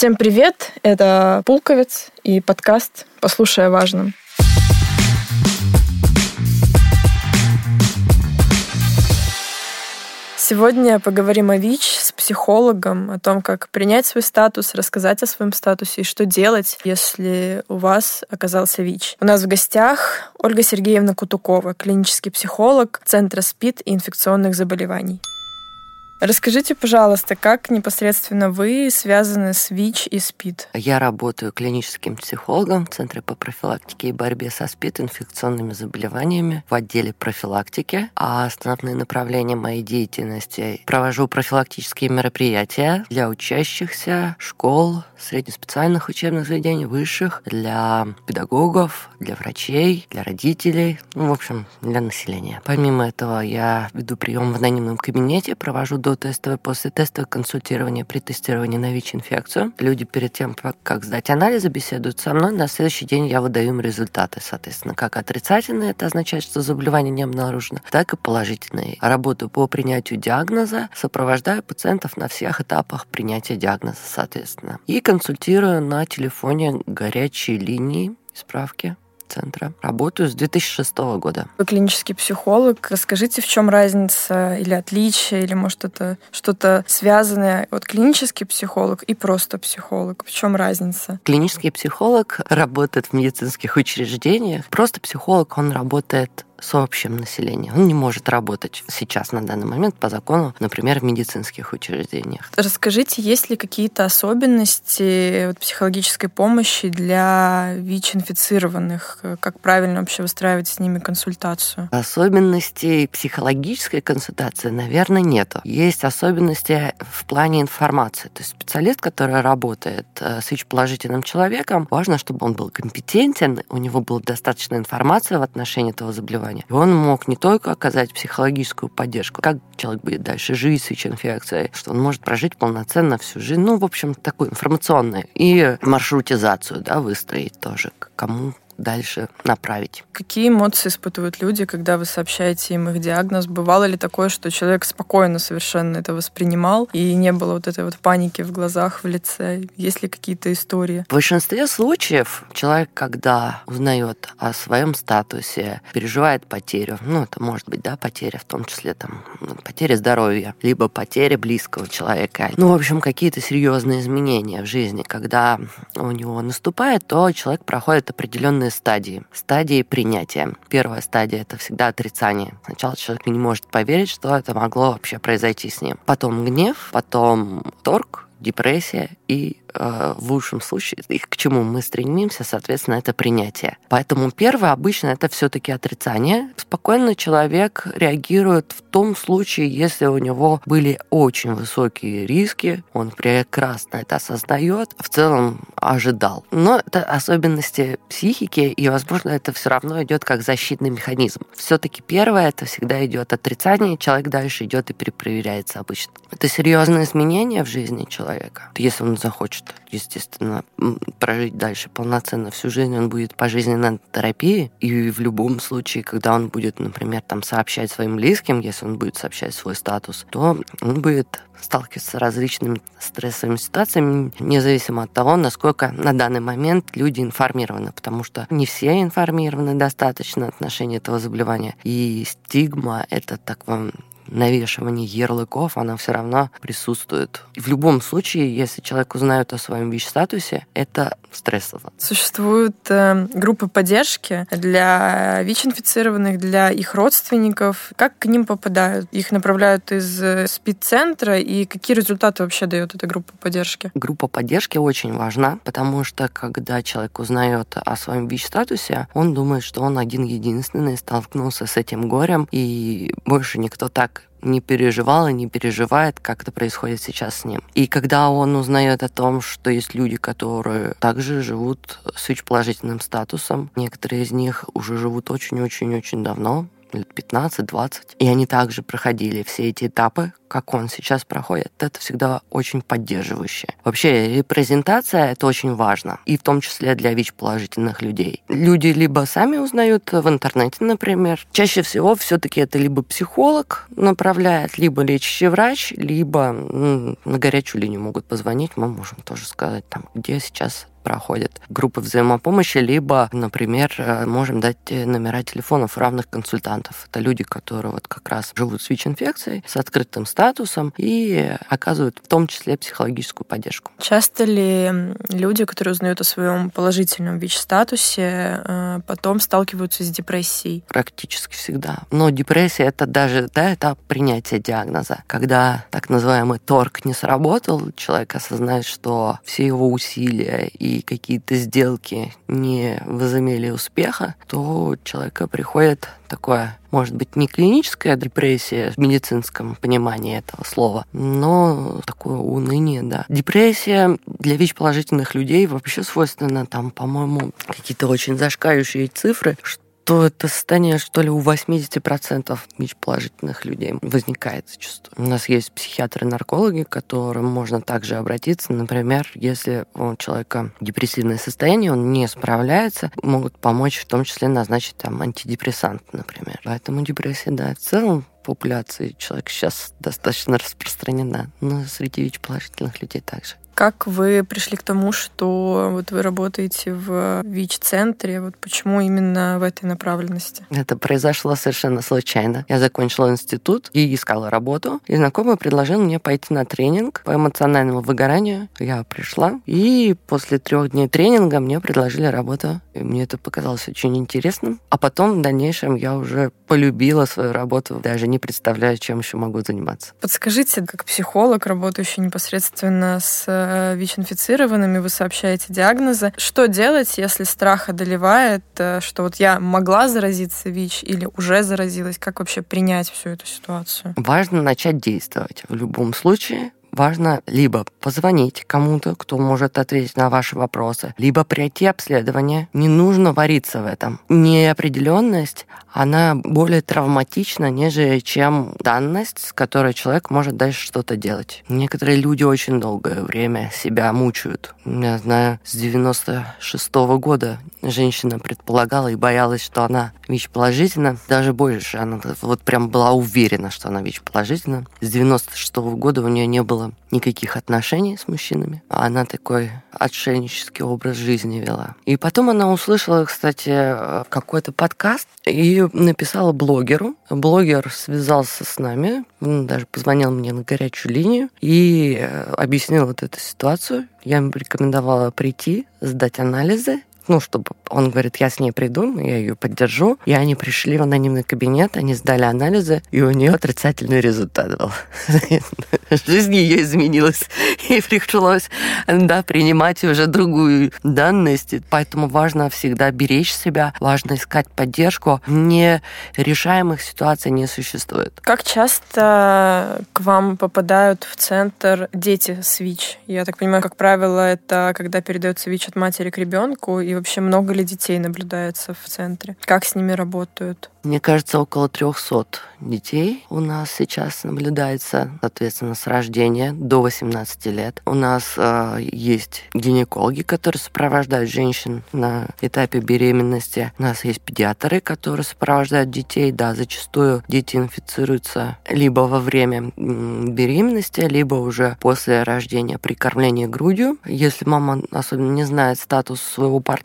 Всем привет! Это Пулковец и подкаст «Послушай о важном». Сегодня поговорим о ВИЧ с психологом, о том, как принять свой статус, рассказать о своем статусе и что делать, если у вас оказался ВИЧ. У нас в гостях Ольга Сергеевна Кутукова, клинический психолог Центра СПИД и инфекционных заболеваний. Расскажите, пожалуйста, как непосредственно вы связаны с ВИЧ и СПИД? Я работаю клиническим психологом в Центре по профилактике и борьбе со СПИД инфекционными заболеваниями в отделе профилактики. А основные направления моей деятельности провожу профилактические мероприятия для учащихся школ, среднеспециальных учебных заведений, высших, для педагогов, для врачей, для родителей, ну, в общем, для населения. Помимо этого, я веду прием в анонимном кабинете, провожу до тестовое, после тестовое консультирование при тестировании на ВИЧ-инфекцию. Люди перед тем, как сдать анализы, беседуют со мной. На следующий день я выдаю им результаты, соответственно, как отрицательные, это означает, что заболевание не обнаружено, так и положительные. Работаю по принятию диагноза, сопровождаю пациентов на всех этапах принятия диагноза, соответственно. И консультирую на телефоне горячей линии справки центра. Работаю с 2006 года. Вы клинический психолог. Расскажите, в чем разница или отличие, или может это что-то связанное? Вот клинический психолог и просто психолог. В чем разница? Клинический психолог работает в медицинских учреждениях. Просто психолог, он работает с общим населением. Он не может работать сейчас на данный момент по закону, например, в медицинских учреждениях. Расскажите, есть ли какие-то особенности психологической помощи для ВИЧ-инфицированных? Как правильно вообще выстраивать с ними консультацию? Особенностей психологической консультации, наверное, нету. Есть особенности в плане информации. То есть специалист, который работает э, с ВИЧ-положительным человеком, важно, чтобы он был компетентен, у него была достаточно информации в отношении этого заболевания, заболевания. И он мог не только оказать психологическую поддержку, как человек будет дальше жить с ВИЧ-инфекцией, что он может прожить полноценно всю жизнь, ну, в общем, такую информационную. И маршрутизацию, да, выстроить тоже, кому дальше направить. Какие эмоции испытывают люди, когда вы сообщаете им их диагноз? Бывало ли такое, что человек спокойно совершенно это воспринимал, и не было вот этой вот паники в глазах, в лице? Есть ли какие-то истории? В большинстве случаев человек, когда узнает о своем статусе, переживает потерю, ну, это может быть, да, потеря, в том числе там ну, потеря здоровья, либо потеря близкого человека. Ну, в общем, какие-то серьезные изменения в жизни, когда у него наступает, то человек проходит определенные разные стадии. Стадии принятия. Первая стадия — это всегда отрицание. Сначала человек не может поверить, что это могло вообще произойти с ним. Потом гнев, потом торг, депрессия и в лучшем случае, и к чему мы стремимся, соответственно, это принятие. Поэтому первое обычно это все-таки отрицание. Спокойно человек реагирует в том случае, если у него были очень высокие риски, он прекрасно это осознает, в целом ожидал. Но это особенности психики, и, возможно, это все равно идет как защитный механизм. Все-таки первое это всегда идет отрицание, человек дальше идет и перепроверяется обычно. Это серьезные изменения в жизни человека. Если он захочет, естественно, прожить дальше полноценно всю жизнь, он будет пожизненно терапии. И в любом случае, когда он будет, например, там сообщать своим близким, если он будет сообщать свой статус, то он будет сталкиваться с различными стрессовыми ситуациями, независимо от того, насколько на данный момент люди информированы, потому что не все информированы достаточно в отношении этого заболевания. И стигма — это так навешивание ярлыков, оно все равно присутствует. В любом случае, если человек узнает о своем ВИЧ-статусе, это стрессово. Существуют э, группы поддержки для ВИЧ-инфицированных, для их родственников. Как к ним попадают? Их направляют из э, СПИД-центра, и какие результаты вообще дает эта группа поддержки? Группа поддержки очень важна, потому что когда человек узнает о своем ВИЧ-статусе, он думает, что он один-единственный столкнулся с этим горем, и больше никто так не переживал и не переживает, как это происходит сейчас с ним. И когда он узнает о том, что есть люди, которые также живут с ВИЧ-положительным статусом, некоторые из них уже живут очень-очень-очень давно, лет 15-20. И они также проходили все эти этапы, как он сейчас проходит. Это всегда очень поддерживающее. Вообще, репрезентация — это очень важно. И в том числе для ВИЧ-положительных людей. Люди либо сами узнают в интернете, например. Чаще всего все-таки это либо психолог направляет, либо лечащий врач, либо на горячую линию могут позвонить. Мы можем тоже сказать, там, где сейчас проходят группы взаимопомощи, либо, например, э, можем дать э, номера телефонов равных консультантов. Это люди, которые вот как раз живут с ВИЧ-инфекцией, с открытым статусом и оказывают в том числе психологическую поддержку. Часто ли люди, которые узнают о своем положительном ВИЧ-статусе, э, потом сталкиваются с депрессией? Практически всегда. Но депрессия это даже да, этап принятия диагноза. Когда так называемый торг не сработал, человек осознает, что все его усилия и и какие-то сделки не возымели успеха, то у человека приходит такое, может быть, не клиническая депрессия в медицинском понимании этого слова, но такое уныние, да. Депрессия для ВИЧ-положительных людей вообще свойственна, там, по-моему, какие-то очень зашкающие цифры, что то это состояние, что ли, у 80% ВИЧ-положительных людей возникает зачастую. У нас есть психиатры-наркологи, к которым можно также обратиться. Например, если у человека депрессивное состояние, он не справляется, могут помочь в том числе назначить там антидепрессант, например. Поэтому депрессия, да, в целом популяции человек сейчас достаточно распространена, но среди ВИЧ-положительных людей также. Как вы пришли к тому, что вот вы работаете в ВИЧ-центре? Вот почему именно в этой направленности? Это произошло совершенно случайно. Я закончила институт и искала работу. И знакомый предложил мне пойти на тренинг по эмоциональному выгоранию. Я пришла. И после трех дней тренинга мне предложили работу. И мне это показалось очень интересным. А потом в дальнейшем я уже полюбила свою работу, даже не представляю, чем еще могу заниматься. Подскажите, как психолог, работающий непосредственно с ВИЧ-инфицированными, вы сообщаете диагнозы. Что делать, если страх одолевает, э, что вот я могла заразиться ВИЧ или уже заразилась? Как вообще принять всю эту ситуацию? Важно начать действовать. В любом случае, важно либо позвонить кому-то, кто может ответить на ваши вопросы, либо пройти обследование. Не нужно вариться в этом. Неопределенность, она более травматична, нежели чем данность, с которой человек может дальше что-то делать. Некоторые люди очень долгое время себя мучают. Я знаю, с 96 -го года женщина предполагала и боялась, что она ВИЧ-положительна. Даже больше, она вот прям была уверена, что она ВИЧ-положительна. С 96 -го года у нее не было никаких отношений с мужчинами. Она такой отшельнический образ жизни вела. И потом она услышала, кстати, какой-то подкаст и написала блогеру. Блогер связался с нами, даже позвонил мне на горячую линию и э, объяснил вот эту ситуацию. Я ему рекомендовала прийти, сдать анализы ну, чтобы он говорит, я с ней приду, я ее поддержу. И они пришли в анонимный кабинет, они сдали анализы, и у нее отрицательный результат был. Жизнь ее изменилась, и пришлось, да, принимать уже другую данность. Поэтому важно всегда беречь себя, важно искать поддержку. Нерешаемых ситуаций не существует. Как часто к вам попадают в центр дети с ВИЧ? Я так понимаю, как правило, это когда передается ВИЧ от матери к ребенку, и вообще много ли детей наблюдается в центре? Как с ними работают? Мне кажется, около 300 детей у нас сейчас наблюдается, соответственно, с рождения до 18 лет. У нас э, есть гинекологи, которые сопровождают женщин на этапе беременности. У нас есть педиатры, которые сопровождают детей. Да, зачастую дети инфицируются либо во время беременности, либо уже после рождения при кормлении грудью. Если мама особенно не знает статус своего партнера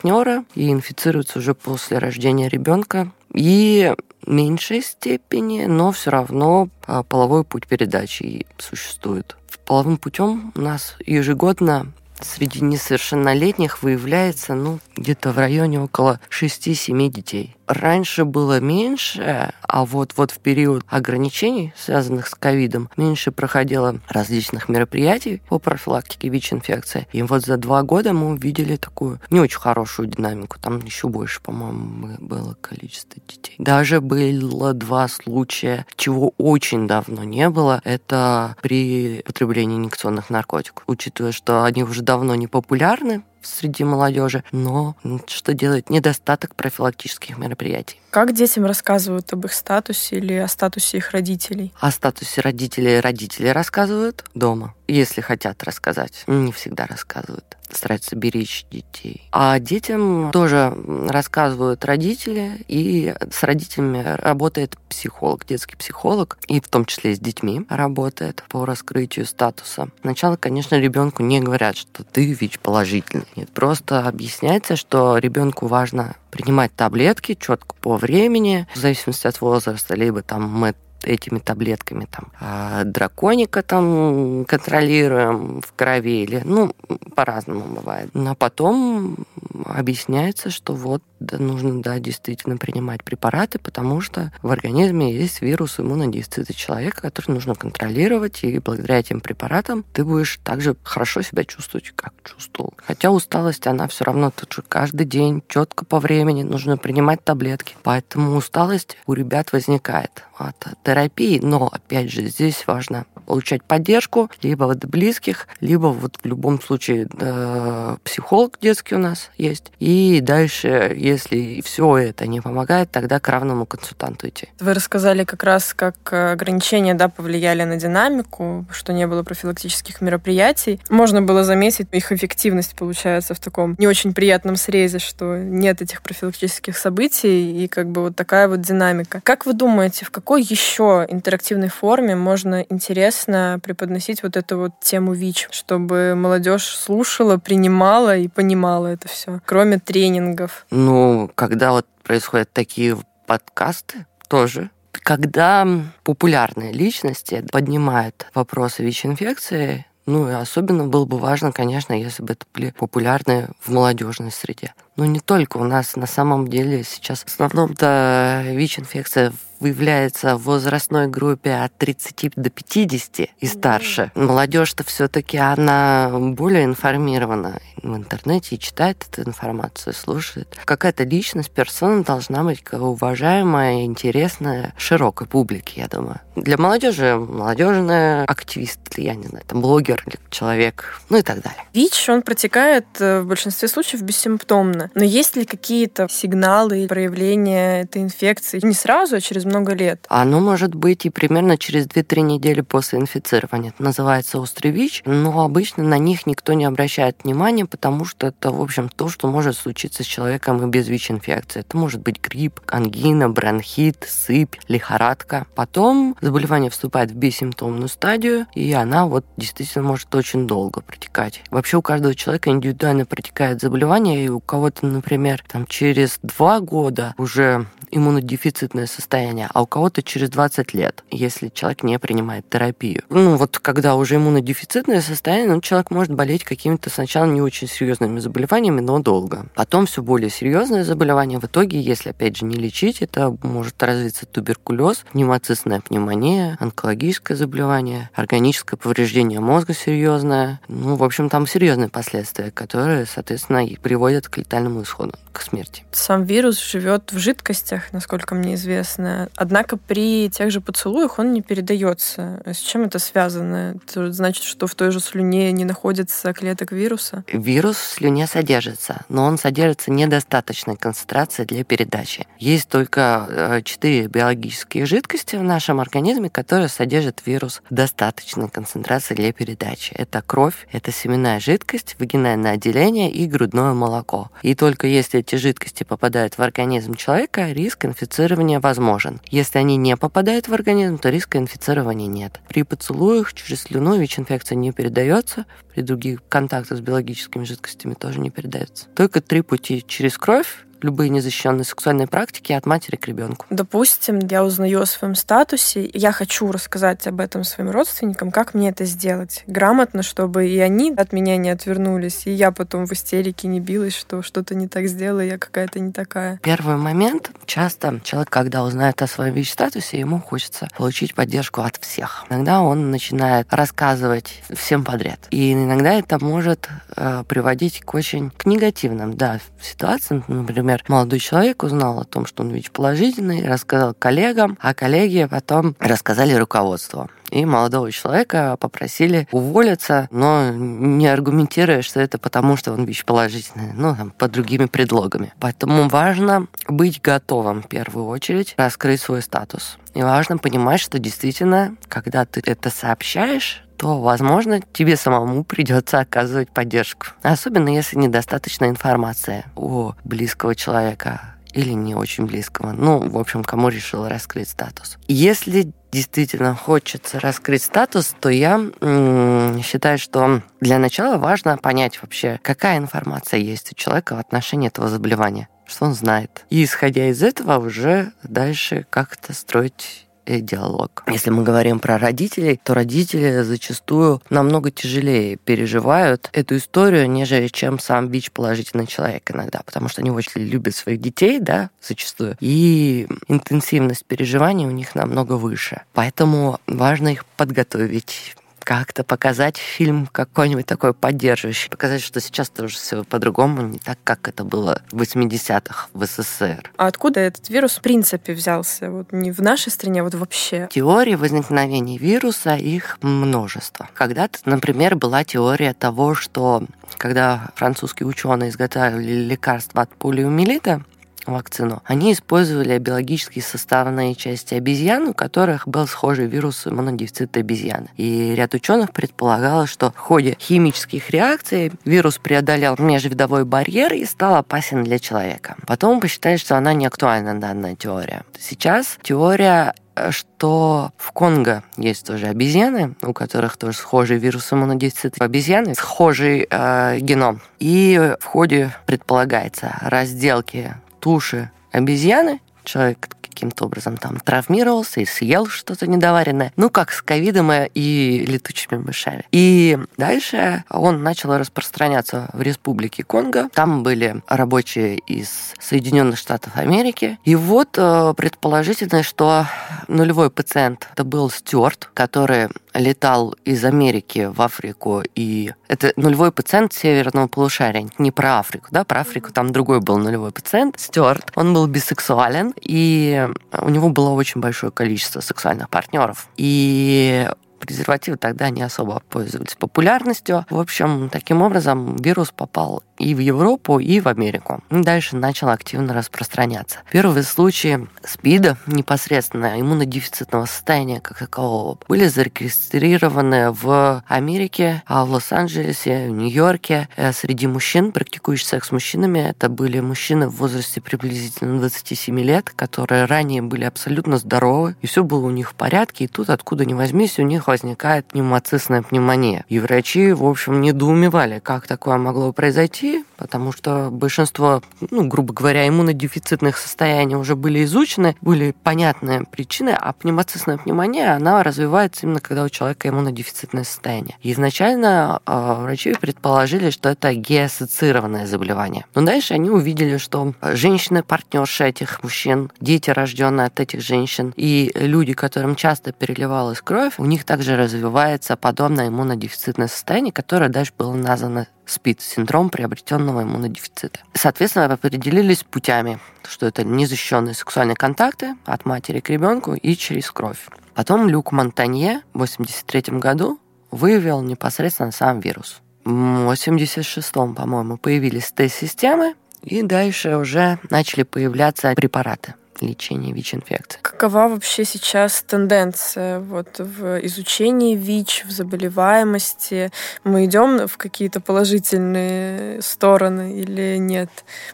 и инфицируется уже после рождения ребенка, и меньшей степени, но все равно а, половой путь передачи существует. Половым путем у нас ежегодно среди несовершеннолетних выявляется ну, где-то в районе около 6-7 детей. Раньше было меньше, а вот, вот в период ограничений, связанных с ковидом, меньше проходило различных мероприятий по профилактике ВИЧ-инфекции. И вот за два года мы увидели такую не очень хорошую динамику. Там еще больше, по-моему, было количество детей. Даже было два случая, чего очень давно не было. Это при потреблении инъекционных наркотиков. Учитывая, что они уже давно не популярны, среди молодежи, но что делает недостаток профилактических мероприятий. Как детям рассказывают об их статусе или о статусе их родителей? О статусе родителей родители рассказывают дома, если хотят рассказать. Не всегда рассказывают стараются беречь детей. А детям тоже рассказывают родители, и с родителями работает психолог, детский психолог, и в том числе с детьми работает по раскрытию статуса. Сначала, конечно, ребенку не говорят, что ты ВИЧ положительный. Нет, просто объясняется, что ребенку важно принимать таблетки четко по времени, в зависимости от возраста, либо там мы этими таблетками там а драконика там контролируем в крови или ну по-разному бывает. А потом объясняется, что вот да, нужно, да, действительно принимать препараты, потому что в организме есть вирус иммунодефицита человека, который нужно контролировать, и благодаря этим препаратам ты будешь также хорошо себя чувствовать, как чувствовал. Хотя усталость, она все равно тут же каждый день, четко по времени, нужно принимать таблетки. Поэтому усталость у ребят возникает от терапии, но, опять же, здесь важно получать поддержку либо от близких, либо вот в любом случае э, психолог детский у нас есть. И дальше, если все это не помогает, тогда к равному консультанту идти. Вы рассказали как раз, как ограничения да, повлияли на динамику, что не было профилактических мероприятий. Можно было заметить их эффективность, получается, в таком не очень приятном срезе, что нет этих профилактических событий и как бы вот такая вот динамика. Как вы думаете, в какой еще интерактивной форме можно интересно преподносить вот эту вот тему ВИЧ, чтобы молодежь слушала, принимала и понимала это все, кроме тренингов? Ну, когда вот происходят такие подкасты, тоже когда популярные личности поднимают вопросы ВИЧ-инфекции, ну и особенно было бы важно, конечно, если бы это были популярны в молодежной среде. Но не только у нас на самом деле сейчас в основном-то ВИЧ-инфекция выявляется в возрастной группе от 30 до 50 и старше. Молодежь-то все-таки она более информирована в интернете и читает эту информацию, слушает. Какая-то личность, персона должна быть уважаемая, интересная широкой публике, я думаю. Для молодежи молодежный активист, я не знаю, там блогер или человек, ну и так далее. ВИЧ, он протекает э, в большинстве случаев бессимптомно. Но есть ли какие-то сигналы проявления этой инфекции не сразу, а через много лет? Оно может быть и примерно через 2-3 недели после инфицирования. Это называется острый ВИЧ, но обычно на них никто не обращает внимания, потому что это, в общем, то, что может случиться с человеком и без ВИЧ-инфекции. Это может быть грипп, ангина, бронхит, сыпь, лихорадка. Потом заболевание вступает в бессимптомную стадию, и она вот действительно может очень долго протекать. Вообще у каждого человека индивидуально протекает заболевание, и у кого-то, например, там через два года уже иммунодефицитное состояние, а у кого-то через 20 лет, если человек не принимает терапию. Ну, вот когда уже иммунодефицитное состояние, ну, человек может болеть какими-то сначала не очень серьезными заболеваниями, но долго. Потом все более серьезные заболевания. В итоге, если, опять же, не лечить, это может развиться туберкулез, пневмоцистная пневмония, онкологическое заболевание, органическое повреждение мозга серьезное. Ну, в общем, там серьезные последствия, которые, соответственно, приводят к летальному исходу, к смерти. Сам вирус живет в жидкостях, насколько мне известно. Однако при тех же поцелуях он не передается. С чем это связано? Это значит, что в той же слюне не находится клеток вируса? Вирус в слюне содержится, но он содержится недостаточной концентрации для передачи. Есть только э, четыре биологические жидкости в нашем организме, которые содержат вирус в достаточной концентрации для передачи. Это кровь, это семенная жидкость, вагинальное отделение и грудное молоко. И только если эти жидкости попадают в организм человека, риск инфицирования возможен. Если они не попадают в организм, то риска инфицирования нет. При поцелуях через слюну ВИЧ-инфекция не передается, при других контактах с биологическими жидкостями тоже не передается. Только три пути через кровь, любые незащищенные сексуальные практики от матери к ребенку. Допустим, я узнаю о своем статусе, я хочу рассказать об этом своим родственникам, как мне это сделать грамотно, чтобы и они от меня не отвернулись, и я потом в истерике не билась, что что-то не так сделала, я какая-то не такая. Первый момент. Часто человек, когда узнает о своем ВИЧ-статусе, ему хочется получить поддержку от всех. Иногда он начинает рассказывать всем подряд. И иногда это может э, приводить к очень к негативным да, ситуациям. Например, например, молодой человек узнал о том, что он ВИЧ-положительный, рассказал коллегам, а коллеги потом рассказали руководству и молодого человека попросили уволиться, но не аргументируя, что это потому, что он ВИЧ-положительный, ну, там, под другими предлогами. Поэтому важно быть готовым в первую очередь раскрыть свой статус. И важно понимать, что действительно, когда ты это сообщаешь, то, возможно, тебе самому придется оказывать поддержку. Особенно если недостаточно информации у близкого человека или не очень близкого. Ну, в общем, кому решил раскрыть статус. Если действительно хочется раскрыть статус, то я м- считаю, что для начала важно понять вообще, какая информация есть у человека в отношении этого заболевания что он знает. И исходя из этого уже дальше как-то строить диалог. Если мы говорим про родителей, то родители зачастую намного тяжелее переживают эту историю, нежели чем сам ВИЧ-положительный человек иногда, потому что они очень любят своих детей, да, зачастую, и интенсивность переживаний у них намного выше. Поэтому важно их подготовить как-то показать фильм какой-нибудь такой поддерживающий, показать, что сейчас тоже все по-другому, не так, как это было в 80-х в СССР. А откуда этот вирус в принципе взялся? Вот не в нашей стране, а вот вообще? Теории возникновения вируса, их множество. Когда-то, например, была теория того, что когда французские ученые изготавливали лекарства от полиомиелита, вакцину, они использовали биологические составные части обезьян, у которых был схожий вирус иммунодефицита обезьяны. И ряд ученых предполагало, что в ходе химических реакций вирус преодолел межвидовой барьер и стал опасен для человека. Потом посчитали, что она не актуальна, данная теория. Сейчас теория что в Конго есть тоже обезьяны, у которых тоже схожий вирус иммунодефицита. Обезьяны схожий э, геном. И в ходе предполагается разделки туши обезьяны, человек каким-то образом там травмировался и съел что-то недоваренное. Ну, как с ковидом и летучими мышами. И дальше он начал распространяться в республике Конго. Там были рабочие из Соединенных Штатов Америки. И вот э, предположительно, что нулевой пациент это был Стюарт, который летал из Америки в Африку, и это нулевой пациент северного полушария, не про Африку, да, про Африку там другой был нулевой пациент, Стюарт, он был бисексуален, и у него было очень большое количество сексуальных партнеров. И презервативы тогда не особо пользовались популярностью. В общем, таким образом вирус попал и в Европу, и в Америку. Дальше начал активно распространяться. Первые случаи СПИДа, непосредственно иммунодефицитного состояния как такового, были зарегистрированы в Америке, а в Лос-Анджелесе, в Нью-Йорке. Э, среди мужчин, практикующих секс с мужчинами, это были мужчины в возрасте приблизительно 27 лет, которые ранее были абсолютно здоровы, и все было у них в порядке, и тут, откуда ни возьмись, у них возникает пневмоцистная пневмония. И врачи, в общем, недоумевали, как такое могло произойти, потому что большинство, ну, грубо говоря, иммунодефицитных состояний уже были изучены, были понятные причины, а пневмоцистная пневмония, она развивается именно когда у человека иммунодефицитное состояние. И изначально э, врачи предположили, что это геассоциированное заболевание. Но дальше они увидели, что женщины, партнерши этих мужчин, дети, рожденные от этих женщин, и люди, которым часто переливалась кровь, у них также также развивается подобное иммунодефицитное состояние, которое дальше было названо СПИД, синдром приобретенного иммунодефицита. Соответственно, определились путями, что это незащищенные сексуальные контакты от матери к ребенку и через кровь. Потом Люк Монтанье в 1983 году выявил непосредственно сам вирус. В 1986, по-моему, появились тест-системы, и дальше уже начали появляться препараты лечения ВИЧ-инфекции. Какова вообще сейчас тенденция вот в изучении ВИЧ, в заболеваемости? Мы идем в какие-то положительные стороны или нет?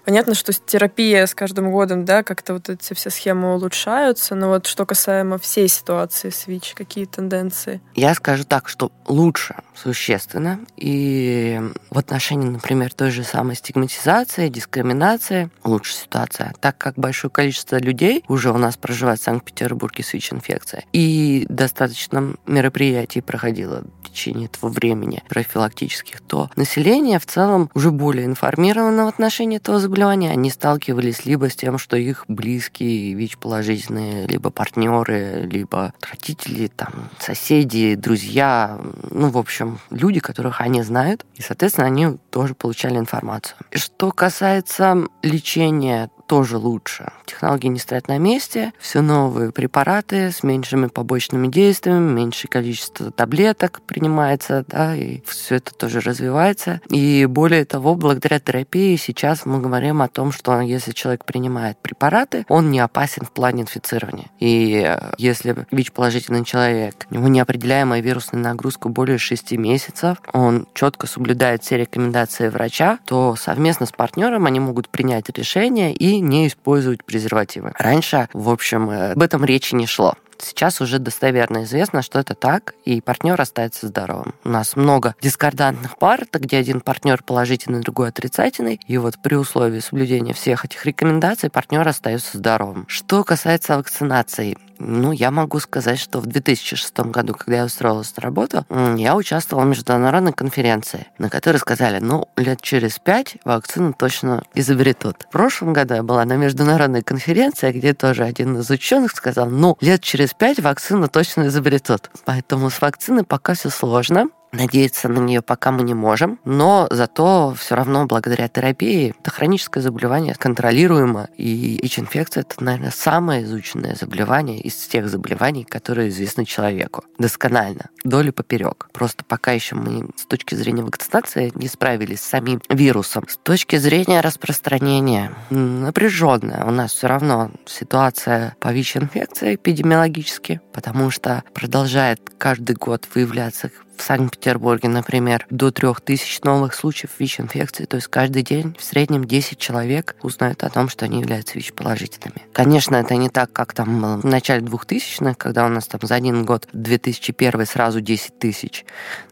Понятно, что терапия с каждым годом, да, как-то вот эти все схемы улучшаются, но вот что касаемо всей ситуации с ВИЧ, какие тенденции? Я скажу так, что лучше существенно, и в отношении, например, той же самой стигматизации, дискриминации лучше ситуация, так как большое количество людей людей уже у нас проживает в Санкт-Петербурге с ВИЧ-инфекцией. И достаточно мероприятий проходило в течение этого времени профилактических, то население в целом уже более информировано в отношении этого заболевания. Они сталкивались либо с тем, что их близкие ВИЧ-положительные, либо партнеры, либо родители, там, соседи, друзья, ну, в общем, люди, которых они знают, и, соответственно, они тоже получали информацию. Что касается лечения тоже лучше. Технологии не стоят на месте, все новые препараты с меньшими побочными действиями, меньшее количество таблеток принимается, да, и все это тоже развивается. И более того, благодаря терапии сейчас мы говорим о том, что если человек принимает препараты, он не опасен в плане инфицирования. И э, если ВИЧ-положительный человек, у него неопределяемая вирусная нагрузка более 6 месяцев, он четко соблюдает все рекомендации врача, то совместно с партнером они могут принять решение и не использовать презервативы. Раньше, в общем, э, об этом речи не шло. Сейчас уже достоверно известно, что это так, и партнер остается здоровым. У нас много дискордантных пар, где один партнер положительный, другой отрицательный, и вот при условии соблюдения всех этих рекомендаций партнер остается здоровым. Что касается вакцинации, ну, я могу сказать, что в 2006 году, когда я устроилась на работу, я участвовала в международной конференции, на которой сказали, ну, лет через пять вакцину точно изобретут. В прошлом году я была на международной конференции, где тоже один из ученых сказал, ну, лет через пять вакцину точно изобретут. Поэтому с вакциной пока все сложно. Надеяться на нее пока мы не можем, но зато все равно благодаря терапии это хроническое заболевание контролируемо, и ВИЧ-инфекция это, наверное, самое изученное заболевание из тех заболеваний, которые известны человеку. Досконально, доли поперек. Просто пока еще мы с точки зрения вакцинации не справились с самим вирусом. С точки зрения распространения напряженная у нас все равно ситуация по ВИЧ-инфекции эпидемиологически, потому что продолжает каждый год выявляться в Санкт-Петербурге, например, до 3000 новых случаев ВИЧ-инфекции, то есть каждый день в среднем 10 человек узнают о том, что они являются ВИЧ-положительными. Конечно, это не так, как там в начале 2000-х, когда у нас там за один год 2001 сразу 10 тысяч,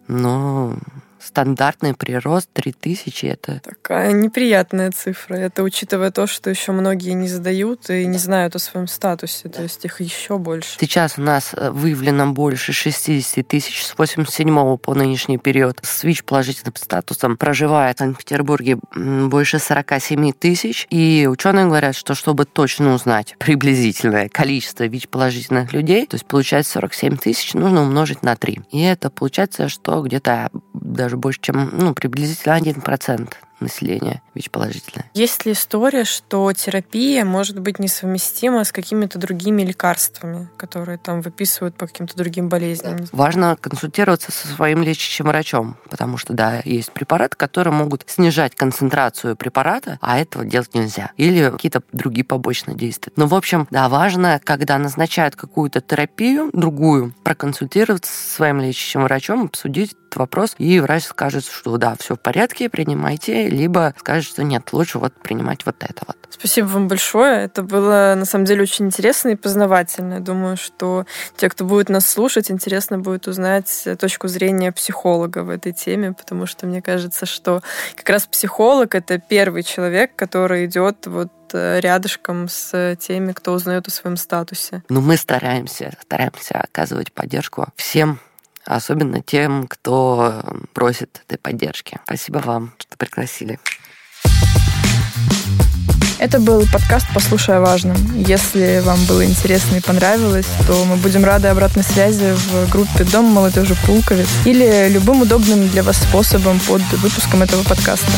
но стандартный прирост 3000 это... Такая неприятная цифра. Это учитывая то, что еще многие не задают и не знают о своем статусе, то есть их еще больше. Сейчас у нас э, выявлено больше 60 тысяч с 87 по нынешний период с ВИЧ-положительным статусом проживает в Санкт-Петербурге больше 47 тысяч. И ученые говорят, что чтобы точно узнать приблизительное количество ВИЧ-положительных людей, то есть получать 47 тысяч, нужно умножить на 3. И это получается, что где-то даже больше, чем ну, приблизительно 1% населения ВИЧ-положительное. Есть ли история, что терапия может быть несовместима с какими-то другими лекарствами, которые там выписывают по каким-то другим болезням? Важно консультироваться со своим лечащим врачом, потому что, да, есть препараты, которые могут снижать концентрацию препарата, а этого делать нельзя. Или какие-то другие побочные действия. Но, в общем, да, важно, когда назначают какую-то терапию, другую, проконсультироваться со своим лечащим врачом, обсудить этот вопрос, и врач скажет, что да, все в порядке, принимайте, либо скажет, что нет, лучше вот принимать вот это вот. Спасибо вам большое. Это было на самом деле очень интересно и познавательно. Я думаю, что те, кто будет нас слушать, интересно будет узнать точку зрения психолога в этой теме, потому что мне кажется, что как раз психолог это первый человек, который идет вот э, рядышком с теми, кто узнает о своем статусе. Ну, мы стараемся, стараемся оказывать поддержку всем особенно тем, кто просит этой поддержки. Спасибо вам, что пригласили. Это был подкаст «Послушай о важном». Если вам было интересно и понравилось, то мы будем рады обратной связи в группе «Дом молодежи Пулковец» или любым удобным для вас способом под выпуском этого подкаста.